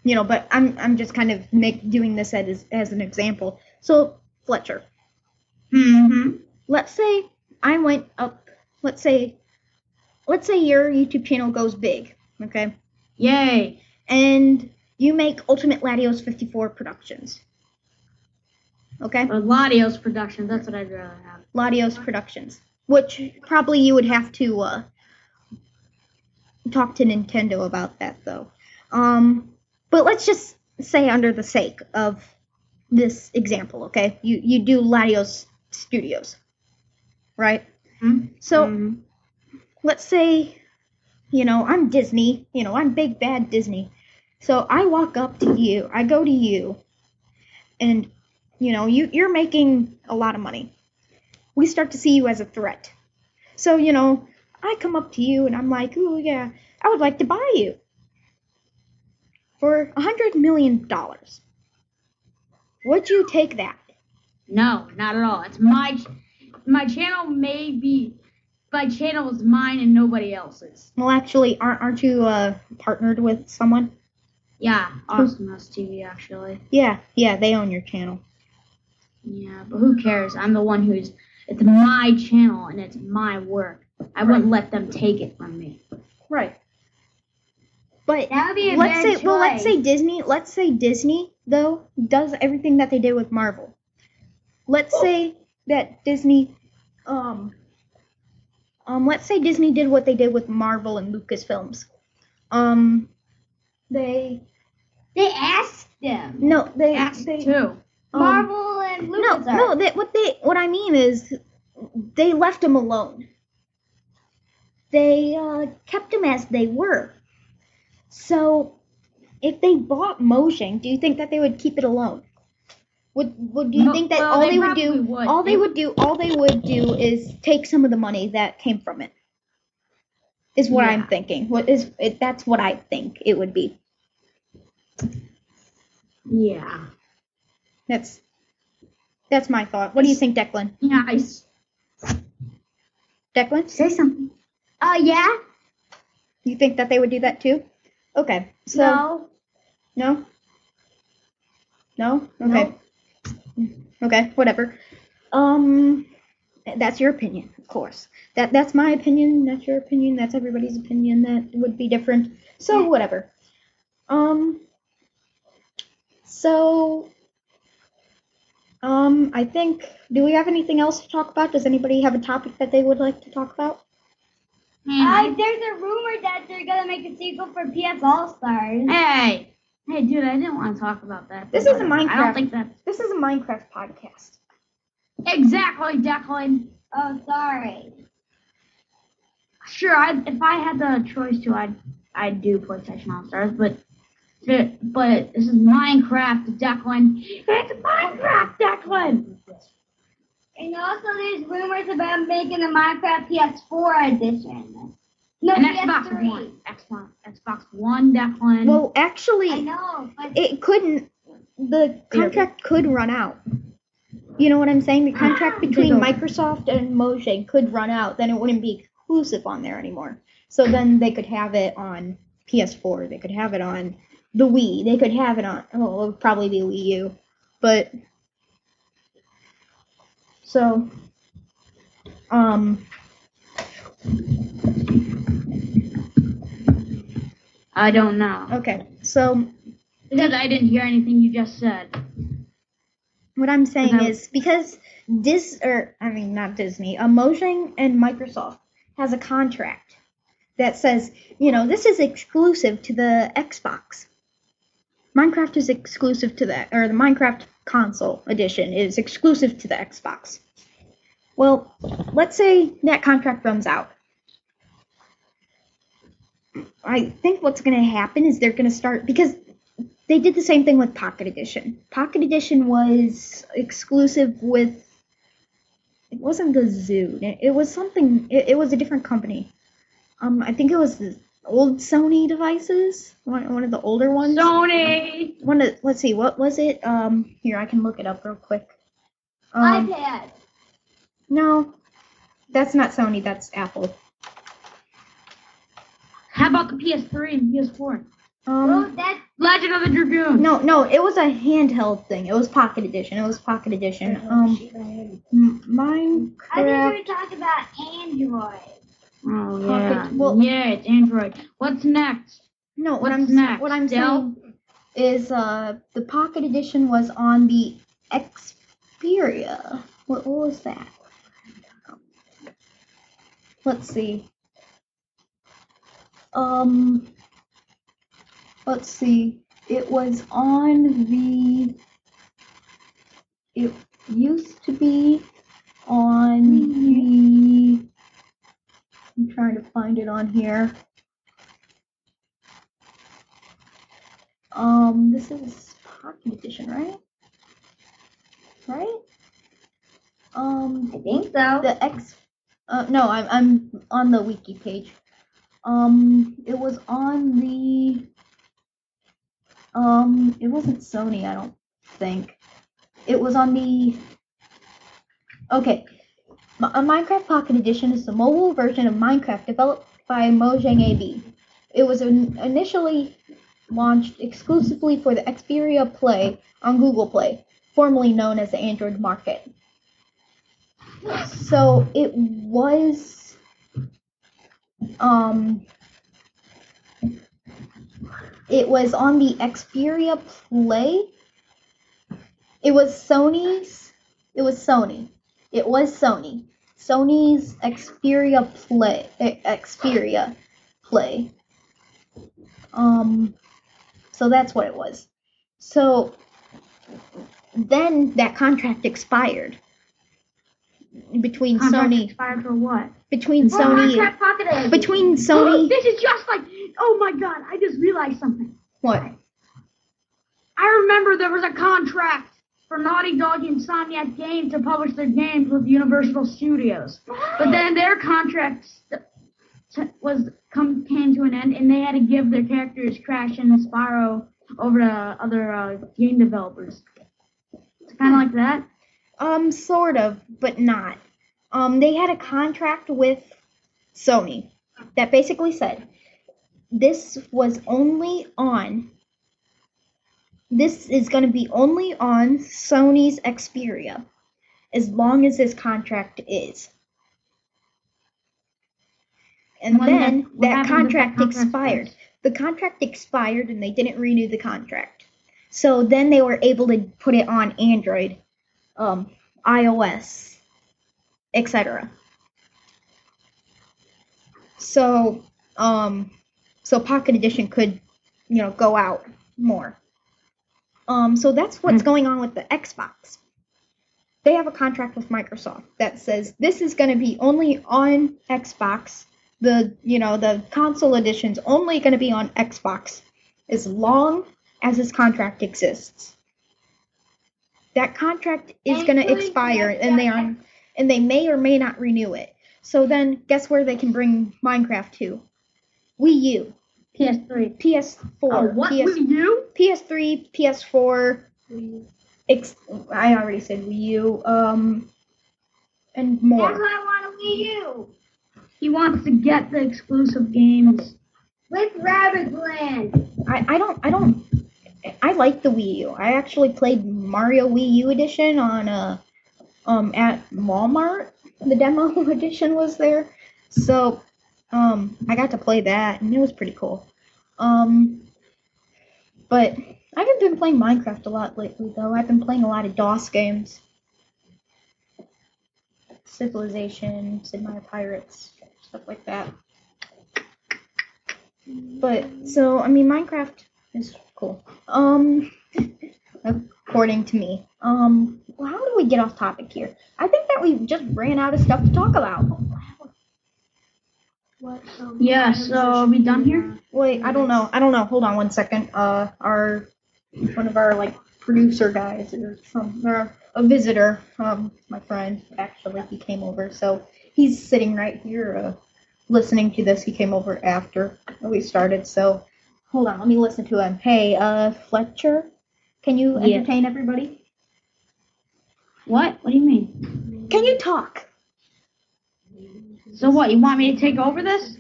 you know but i'm i'm just kind of make doing this as as an example so fletcher Mm-hmm. let's say i went up let's say let's say your youtube channel goes big okay Yay. and you make ultimate latios 54 productions okay Or Latios Productions, that's what I'd rather have. Latios Productions, which probably you would have to uh, talk to Nintendo about that though. Um, but let's just say under the sake of this example, okay? You you do Latios Studios, right? Hmm? So Mhm. let's say, you know, I'm Disney, you know, I'm big bad Disney. So I walk up to you, I go to you, and you know, you you're making a lot of money. We start to see you as a threat. So, you know, I come up to you and I'm like, "Oh yeah, I would like to buy you for a hundred million dollars." Would you take that? No, not at all. It's my my channel may be my channel is mine and nobody else's. Well, actually, aren't aren't you uh, partnered with someone? Yeah, Awesomeness TV actually. Yeah, yeah, they own your channel. Yeah, but who cares? I'm the one who's it's my channel and it's my work. I wouldn't let them take it from me. Right. But That would be a let's say well let's say Disney let's say Disney though does everything that they did with Marvel. Let's say that Disney um um let's say Disney did what they did with Marvel and Lucasfilms. Um they They asked them. no they, asked they too. um, Marvel and no Lucas no they, what they what I mean is they left them alone. They uh, kept them as they were. So, if they bought Mojang, do you think that they would keep it alone? Would would do you No, think that well, all they they, would do would. all they would do all they would do is take some of the money that came from it? Is what I'm thinking. What is it, that's what I think it would be. Yeah. That's that's my thought. What do you think, Declan? Yeah, I Declan, say something. Uh, yeah? you think that they would do that too? Okay. So no. No? No? Okay. Okay, whatever. Um that's your opinion, of course. That that's my opinion, that's your opinion, that's everybody's opinion that would be different. So whatever. Um so um I think do we have anything else to talk about? Does anybody have a topic that they would like to talk about? Uh, there's a rumor that they're gonna make a sequel for PS All Stars. Hey, hey, dude, I didn't want to talk about that. This is a whatever. I Minecraft. don't think that This is a Minecraft podcast. exactly, Declan. Oh, sorry. Sure, I if I had the choice to, I'd I'd do PlayStation All Stars, but but but this is Minecraft, Declan. It's Minecraft, Declan. And also, there's rumors about making a Minecraft PS4 edition. No, and PS3. Xbox One. Xbox Xbox One, Declan. Well, actually, I know, but it couldn't. The contract could run out. You know what I'm saying? The contract between Microsoft and Mojang could run out. Then it wouldn't be exclusive on there anymore. So then they could have it on PS4. They could have it on the Wii. They could have it on. Oh, it would probably be Wii U. But so, um, I don't know okay. So because I didn't hear anything you just said. What I'm saying is because this, or I mean, not Disney, uh, Mojang and Microsoft has a contract that says, you know, this is exclusive to the Xbox. Minecraft is exclusive to that, or the Minecraft console edition is exclusive to the Xbox. Well, let's say that contract runs out. I think what's going to happen is they're going to start because they did the same thing with Pocket Edition. Pocket Edition was exclusive with. It wasn't the Zoo. It, was something. It, it was a different company. Um, I think it was the old Sony devices. One, one of the older ones. Sony. One of. Let's see. What was it? Um, here I can look it up real quick. Um, iPad. no, that's not Sony. That's Apple. How about the PS3 and PS4? Um, Well, that Legend of the Dragoon. no, no, it was a handheld thing. It was Pocket Edition. It was Pocket Edition. Um, m- Minecraft. I think we were talking about Android. Oh Pocket- yeah. well- yeah, it's Android. What's next? No, what What's I'm next? what I'm Dell? saying is uh the Pocket Edition was on the Xperia. What, what was that? Let's see. Um let's see. It was on the it used to be on the I'm trying to find it on here. Um, this is Pocket Edition, right? Right? Um, I think so. the X. Uh, no, I'm I'm on the wiki page. Um, it was on the. Um, it wasn't Sony, I don't think. It was on the. Okay, a Minecraft Pocket Edition is the mobile version of Minecraft developed by Mojang AB. It was in- initially launched exclusively for the Xperia Play on Google Play, formerly known as the Android market. So it was um it was on the Xperia Play. It was Sony's it was Sony. It was Sony. Sony's Xperia Play eh, Xperia Play. Um so that's what it was. So then that contract expired between Contract Sony expired for what? between Oh, Sony Pocket between Oh, Sony this is just like. Oh my God! I just realized something. what I remember there was a contract for Naughty Dog and Insomniac Games to publish their games with Universal Studios, but then their contract was come came to an end, and they had to give their characters Crash and Spyro over to other uh, game developers. It's kind of like that. Um sort of but not. Um they had a contract with Sony that basically said this was only on this is going to be only on Sony's Xperia as long as this contract is. And When then that- that happens if that contract contract expired. The contract expired and they didn't renew the contract. So then they were able to put it on Android, um, iOS, etc. So, um, so Pocket Edition could, you know, go out more. Um, so that's what's Hmm. going on with the Xbox. They have a contract with Microsoft that says this is going to be only on Xbox the you know the console edition's only going to be on Xbox as long as this contract exists. That contract is going to expire, and they are, and they may or may not renew it. So then, guess where they can bring Minecraft to? Wii U, PS3. PS4, Oh, what? PS, Wii U? PS3, PS4. Ex- I already said Wii U. Um, and That's more. why I want a Wii U. He wants to get the exclusive games. With Rabbids Land. I, I don't I don't I like the Wii U. I actually played Mario Wii U edition on a um at Walmart. The demo edition was there. So um I got to play that and it was pretty cool. Um but I haven't been playing Minecraft a lot lately though. I've been playing a lot of DOS games. Civilization, Sid Meier Pirates, stuff like that. But so I mean Minecraft is cool. Um according to me. Um well, how do we get off topic here? I think that we just ran out of stuff to talk about. What? Yeah, so are we done here? Wait, I don't know. I don't know. Hold on one second. Uh our one of our like producer guys or some or a visitor, um my friend actually he came over. So he's sitting right here uh listening to this. He came over after we started. So hold on, let me listen to him. Hey, uh Fletcher, can you Yeah. entertain everybody? What? What do you mean? Can you talk? So what? You want me to take over this?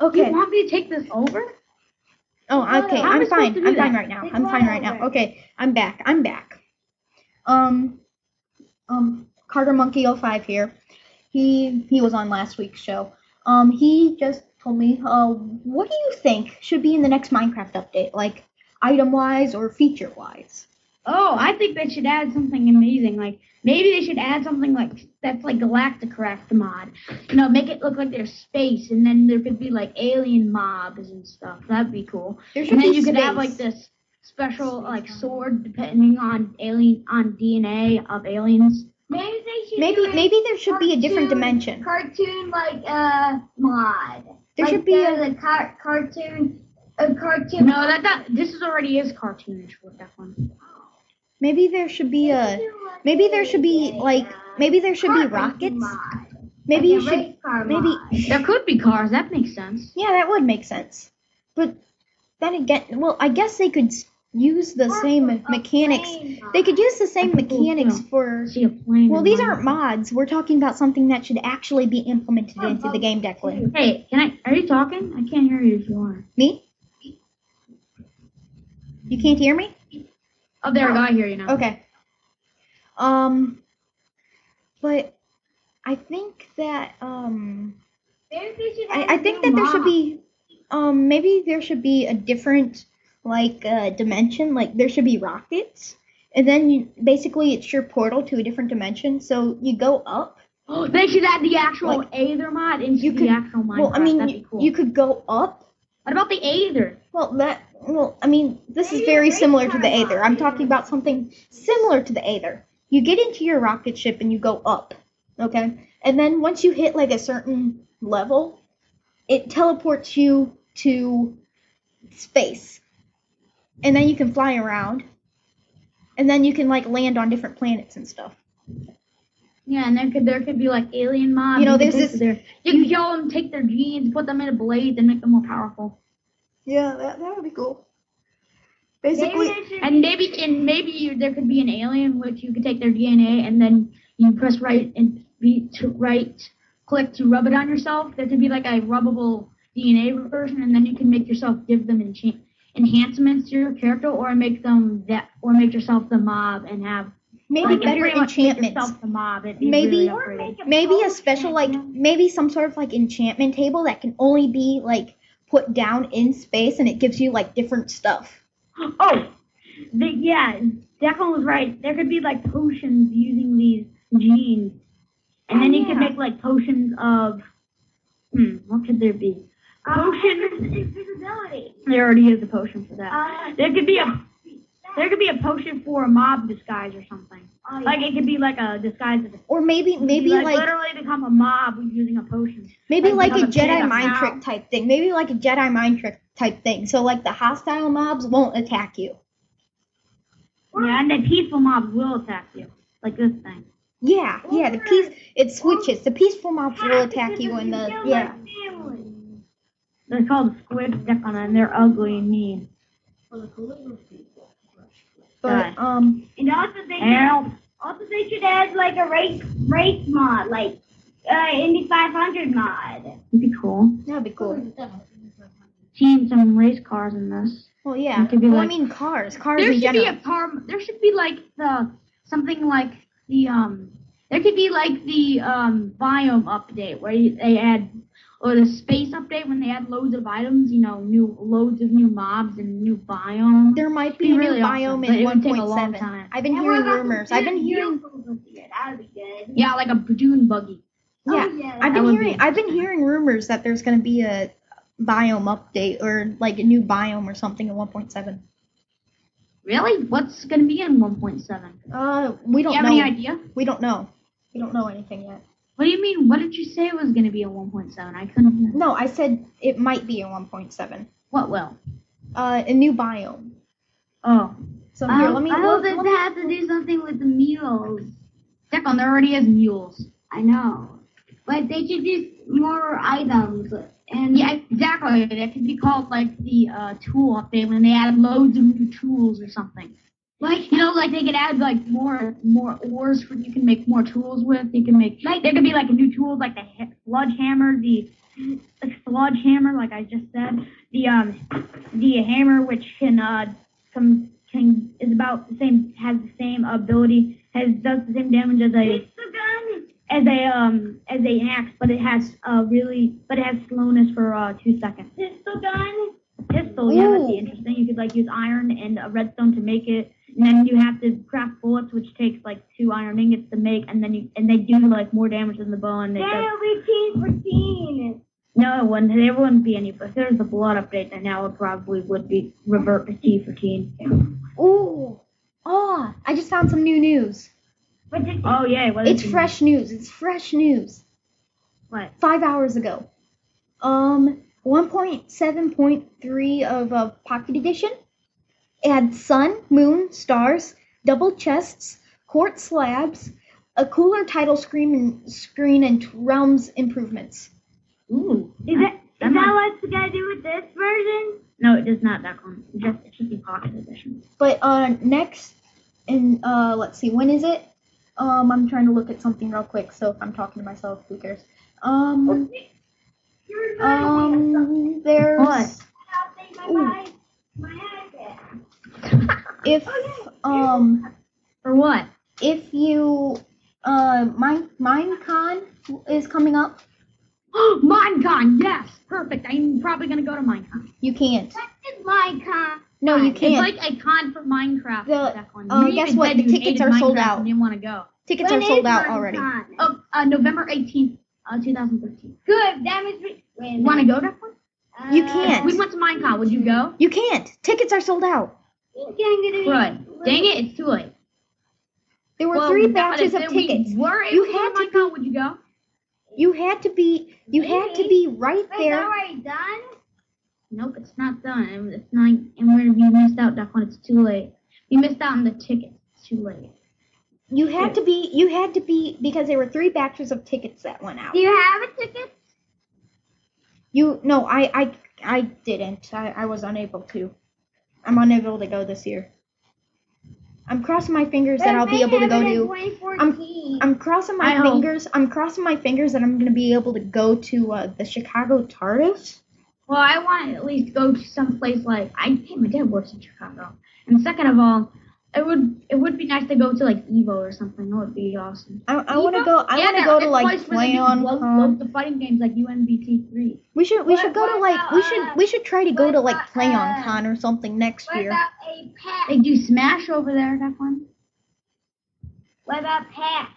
Okay. You want me to take this over? Oh, okay. How am I I'm fine. I'm fine right now. Take I'm fine right now. Okay, I'm back. I'm back. Um, um, Carter Monkey 05 here. He he was on last week's show. Um, he just told me, uh, what do you think should be in the next Minecraft update, like item wise or feature wise? Oh, I think they should add something amazing. Like maybe they should add something like that's like Galacticraft mod. You know, make it look like there's space, and then there could be like alien mobs and stuff. That'd be cool. There should And then be you could have like this special like sword depending on alien on DNA of aliens. Maybe they should Maybe do maybe there should be a different dimension. Cartoon like uh mod. There like should be a- car- cartoon a cartoon. No, that that this is already is cartoonish with that one. Maybe there should be a maybe there should be uh, like maybe there should be rockets. Maybe you should maybe. There could be cars. That makes sense. Yeah, that would make sense. But then again, well, I guess they could use the Or same a mechanics. They could use the same That'd be cool, mechanics too. for. See a plane. Well, these aren't mods. We're talking about something that should actually be implemented What into the about game decklist. Hey, can I? Are you talking? I can't hear you if you are. Me? You can't hear me? Oh, there, I hear you now. Okay. Um, but I think that um. Maybe they should add I, I a think new that there should be um maybe there should be a different like uh, dimension like there should be rockets. And then you basically it's your portal to a different dimension. So you go up. Oh, they should add the actual Like, Aether mod into you the could- actual Minecraft. well i mean That'd you, be cool. you could go up. What about the Aether? well that well i mean this is Maybe a very similar to the aether. I'm talking about something similar to the aether. You get into your rocket ship and you go up okay? And then once you hit like a certain level it teleports you to space and then you can fly around and then you can like land on different planets and stuff Yeah, and there could there could be like alien mobs. You know, could there's take this- Their, you could kill them, take their genes, put them in a blade, and make them more powerful. yeah that, that would be cool basically they should And maybe and maybe you, there could be an alien which you could take their DNA and then you press right and be to right click to rub it on yourself. There could be like a rubbable DNA version, and then you can make yourself give them encha- enhancements to your character, or make them that, or make yourself the mob and have maybe like, better enchantments the mob. Be Maybe- really or upgraded. make a maybe a special like maybe some sort of like enchantment table that can only be like put down in space and it gives you like different stuff Oh, the, yeah, Declan was right. There could be like potions using these genes, and then Oh, you could yeah. make like potions of. Hmm, what could there be? Potion. invisibility. There already is a potion for that. Uh, There could be a. There could be a potion for a mob disguise or something. oh, Like it could be like a disguise. Of or maybe maybe like, like literally become a mob using a potion. maybe like like a a Jedi kid, mind now. trick type thing maybe like a Jedi mind trick type thing so like the hostile mobs won't attack you Yeah, and the peaceful mobs will attack you, like this thing. Yeah, yeah, the peace it switches. The peaceful mobs will attack you and the yeah. They're called squid Decon and they're ugly and mean. But um And also they Help. also they should add like a race race mod, like uh Indy 500 mod. It'd be cool. that'd be cool. Seeing some race cars in this. Well yeah. It could be well, I mean cars. Cars There in should be a car. There should be like the something like the um. There could be like the um biome update where you, they add or the space update when they add loads of items. You know, new loads of new mobs and new biomes. there might be be a really new awesome, biome but in it would take a 1.7. long time. I've been And hearing rumors. I've been hearing vehicles this year? That would be good. Yeah, like a dune buggy. yeah. Oh, yeah, I've been would be hearing I've been hearing rumors that there's gonna be a biome update or like a new biome or something in 1.7. Really? What's gonna be in 1.7? Uh, we Do don't you have know. any idea? We don't know. We don't know anything yet. What do you mean? What did you say was gonna be a 1.7? I couldn't. No, I said it might be a 1.7. What will? Uh, a new biome. Oh, So here, let me. I hope it has to do something with the mules. Declan, there already is mules. I know, but they should do more items. And Yeah, exactly. That could be called like the uh, tool update when they add loads of new tools or something. Like you know, like they could add like more more ores for you can make more tools with. You can make like there could be like a new tool like the ha- sludge hammer, the, the sludge hammer, like I just said, the um the hammer which can uh some can is about the same has the same ability has does the same damage as a It's gun. as a um as a axe, but it has uh really but it has slowness for uh two seconds. Pistol gun. Pistol, yeah, that'd be Ooh. interesting. You could like use iron and a redstone to make it, and then you have to craft bullets, which takes like two iron ingots to make, and then you and they do like more damage than the bow, and they Then does, it'll be teen for teen. no, it wouldn't. There wouldn't be any. But if there's a blood update, then now it probably would be revert to T for teen. Oh, Oh, I just found some new news. Oh yeah, It's it? fresh news. It's fresh news. What? Five hours ago. Um, 1.7.3 of uh, Pocket Edition. It had sun, moon, stars, double chests, quartz slabs, a cooler title screen and screen and realms improvements. Ooh, is that, that is might- that what's gonna do with this version? No, it does not. That one. Just it should be pocket edition. But uh, next, and uh, let's see, when is it? Um, I'm trying to look at something real quick. So if I'm talking to myself, who cares? Um, um, there's What? I'll take my, Ooh. My, my iPad. if um For what? if you uh mine minecon is coming up Minecon, yes, perfect. I'm probably gonna go to Minecon. you can't What is my con? no you can't It's like a con for Minecraft. The- that uh, guess what? The tickets are sold Minecraft out. Didn't want to go. tickets When are sold out Minecon? already Oh, uh, November 18th, uh, 2013. Good. That means we. You want to go that one? You Uh, can't. We went to Minecon. Would you go? you can't tickets are sold out You can't get it. Right. Dang it, it's too late. there were Well, three batches of we tickets Were You had to to Would you go? you had to be you had to be right Wait, is that there already done? Nope, it's not done. It's not. And we're you missed out one. It's too late. You missed out on the tickets. It's too late. you had to be you had to be because there were three batches of tickets that went out Do you have a ticket? you no i i i didn't i, I was unable to i'm unable to go this year i'm crossing my fingers that They i'll be able to go it in to 2014. I'm crossing my I hope. fingers. I'm crossing my fingers that I'm gonna be able to go to uh, the Chicago TARDIS. Well, I want to at least go to some place like I. Hey, my dad works in Chicago. And second of all, it would it would be nice to go to like Evo or something. That would be awesome. I, I want to go. I Yeah, want to go to like place where they do PlayOn. lo- Con. the fighting games like UNBT three. We should we What- should go to like we should uh, we should try to go to like about, PlayOn uh, Con or something next What year. about a pack? They do Smash over there. That one. What about pack?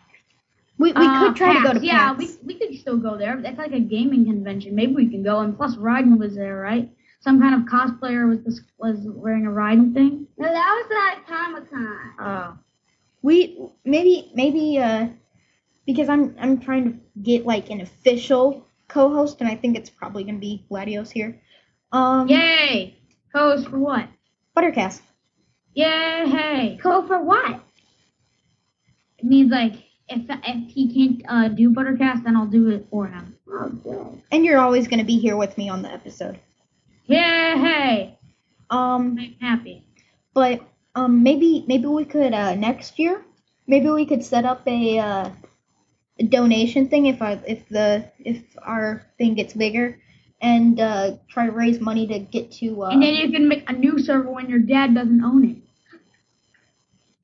We we Uh, could try to go PAX. to Yeah, PAX. we we could still go there. That's like a gaming convention. Maybe we can go. And plus, Raiden was there, right? Some kind of cosplayer was this, was wearing a Raiden thing. No, that was not Comic Con. Oh. We maybe maybe uh because I'm I'm trying to get like an official co-host and I think it's probably gonna be Gladios here. Um, Yay! Co host for what? Buttercast. Yay! Go for what? It means like, if if he can't uh, do Buttercast, then I'll do it for him. Okay. And you're always going to be here with me on the episode. Yeah, hey, Um, I'm happy. but um, maybe maybe we could uh, next year. Maybe we could set up a, uh, a donation thing if I if the if our thing gets bigger, and uh, try to raise money to get to uh, And then you can make a new server when your dad doesn't own it.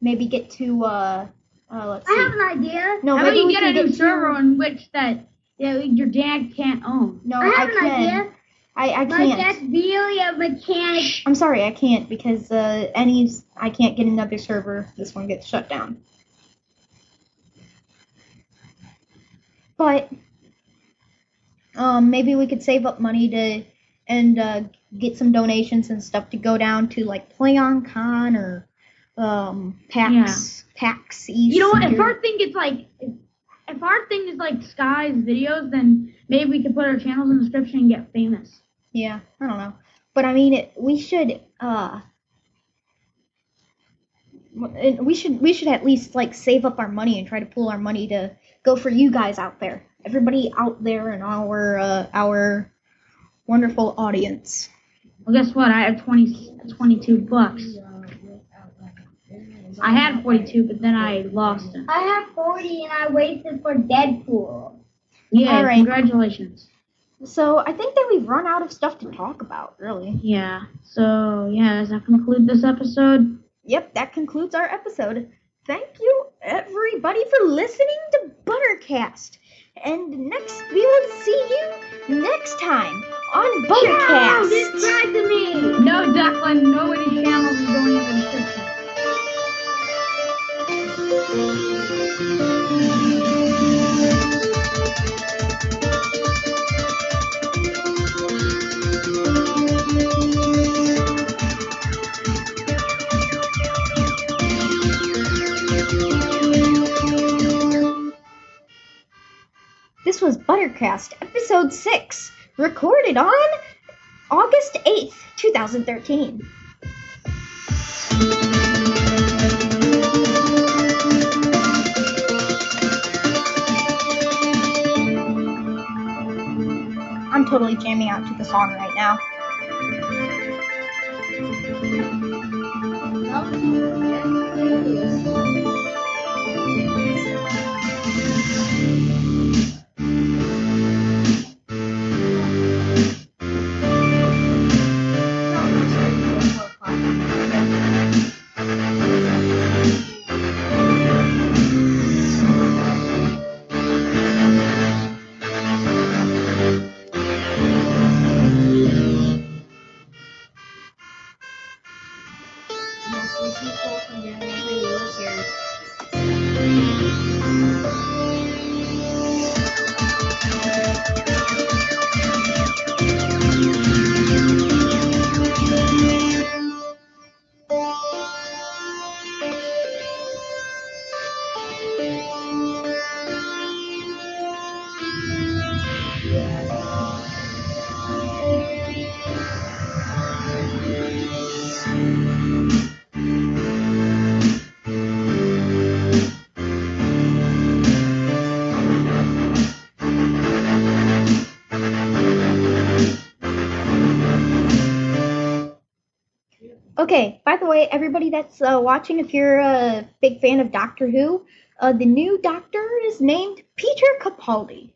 maybe get to uh, uh let's I have an idea. No, How about maybe you we get a new get server to, on which that yeah, your dad can't own? No, I have I an can. idea. I I can't. dad's really a mechanic. I'm sorry, I can't because uh, any I can't get another server. This one gets shut down. But um, maybe we could save up money to and uh, get some donations and stuff to go down to like PlayOnCon or um, PAX PAX East. You know what? If our thing gets like, if, if our thing is like Sky's videos, then maybe we could put our channels in the description and get famous. Yeah, I don't know. But I mean, it, we should uh we should we should at least like save up our money and try to pool our money to go for you guys out there. Everybody out there in our uh, our wonderful audience. Well, guess what? I have 20, 22 bucks. I had 42, but then I lost it. I have 40 and I wasted for Deadpool. Yeah, All right. congratulations. So I think that we've run out of stuff to talk about, really. Yeah. So yeah, does that conclude this episode? Yep, that concludes our episode. Thank you everybody for listening to Buttercast. And next we will see you next time on Buttercast. Subscribe to me. No, Declan. Nobody's channels is going in the description. This was Buttercast, episode 6, recorded on August 8th, 2013. I'm totally jamming out to the song right now. Okay, by the way, everybody that's uh, watching, if you're a big fan of Doctor Who, uh, the new Doctor is named Peter Capaldi.